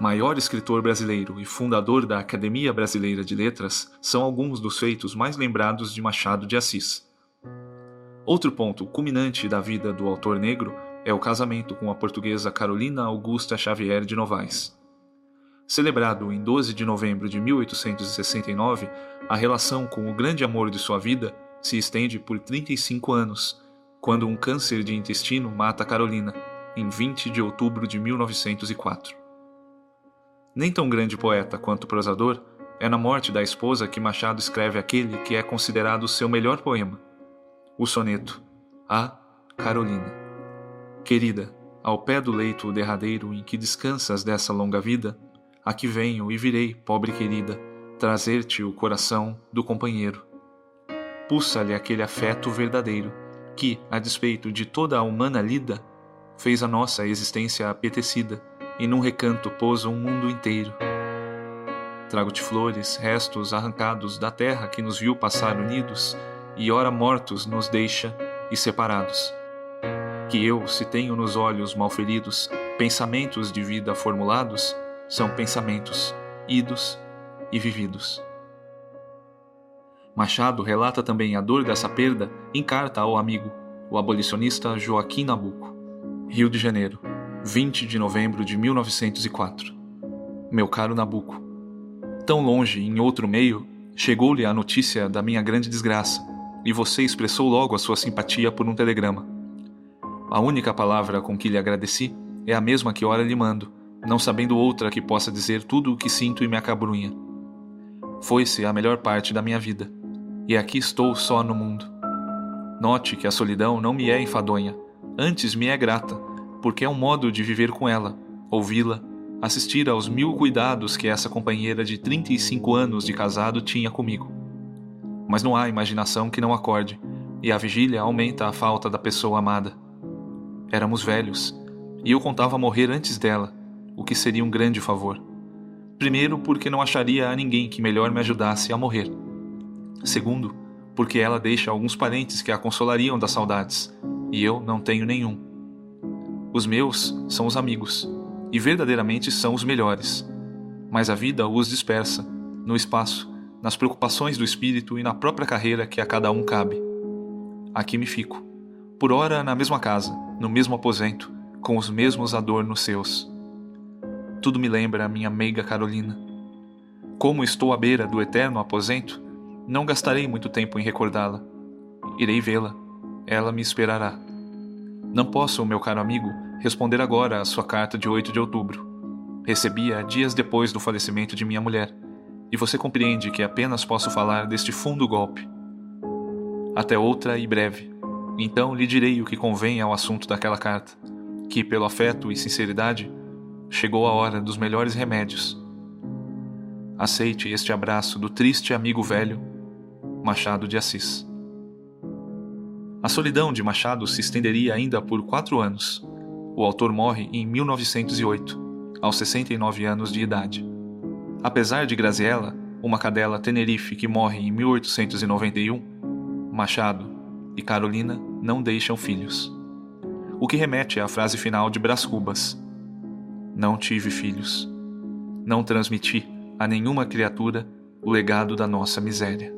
Maior escritor brasileiro e fundador da Academia Brasileira de Letras são alguns dos feitos mais lembrados de Machado de Assis. Outro ponto culminante da vida do autor negro é o casamento com a portuguesa Carolina Augusta Xavier de Novaes. Celebrado em 12 de novembro de 1869, a relação com o grande amor de sua vida se estende por 35 anos, quando um câncer de intestino mata Carolina, em 20 de outubro de 1904. Nem tão grande poeta quanto prosador, é na morte da esposa que Machado escreve aquele que é considerado seu melhor poema, o soneto A Carolina. Querida, ao pé do leito derradeiro em que descansas dessa longa vida, Aqui venho e virei, pobre querida, trazer-te o coração do companheiro. Pulsa-lhe aquele afeto verdadeiro, que, a despeito de toda a humana lida, fez a nossa existência apetecida e num recanto pôs um mundo inteiro. Trago-te flores, restos arrancados da terra que nos viu passar unidos, e ora mortos nos deixa e separados. Que eu, se tenho nos olhos malferidos pensamentos de vida formulados, são pensamentos idos e vividos. Machado relata também a dor dessa perda em carta ao amigo, o abolicionista Joaquim Nabuco. Rio de Janeiro, 20 de novembro de 1904. Meu caro Nabuco, tão longe em outro meio, chegou-lhe a notícia da minha grande desgraça, e você expressou logo a sua simpatia por um telegrama. A única palavra com que lhe agradeci é a mesma que ora lhe mando, não sabendo outra que possa dizer tudo o que sinto e me acabrunha. Foi-se a melhor parte da minha vida, e aqui estou só no mundo. Note que a solidão não me é enfadonha, antes me é grata, porque é um modo de viver com ela, ouvi-la, assistir aos mil cuidados que essa companheira de 35 anos de casado tinha comigo. Mas não há imaginação que não acorde, e a vigília aumenta a falta da pessoa amada. Éramos velhos, e eu contava morrer antes dela, o que seria um grande favor. Primeiro, porque não acharia a ninguém que melhor me ajudasse a morrer. Segundo, porque ela deixa alguns parentes que a consolariam das saudades, e eu não tenho nenhum. Os meus são os amigos, e verdadeiramente são os melhores. Mas a vida os dispersa, no espaço, nas preocupações do espírito e na própria carreira que a cada um cabe. Aqui me fico, por ora na mesma casa, no mesmo aposento, com os mesmos adornos seus. Tudo me lembra a minha meiga Carolina. Como estou à beira do eterno aposento, não gastarei muito tempo em recordá-la. Irei vê-la. Ela me esperará. Não posso, meu caro amigo, responder agora à sua carta de 8 de outubro. Recebi-a dias depois do falecimento de minha mulher, e você compreende que apenas posso falar deste fundo golpe. Até outra e breve. Então lhe direi o que convém ao assunto daquela carta, que, pelo afeto e sinceridade, chegou a hora dos melhores remédios. Aceite este abraço do triste amigo velho, Machado de Assis. A solidão de Machado se estenderia ainda por quatro anos. O autor morre em 1908, aos 69 anos de idade. Apesar de Graziella, uma cadela Tenerife que morre em 1891, Machado e Carolina não deixam filhos. O que remete à frase final de Brás Cubas: não tive filhos. Não transmiti a nenhuma criatura o legado da nossa miséria.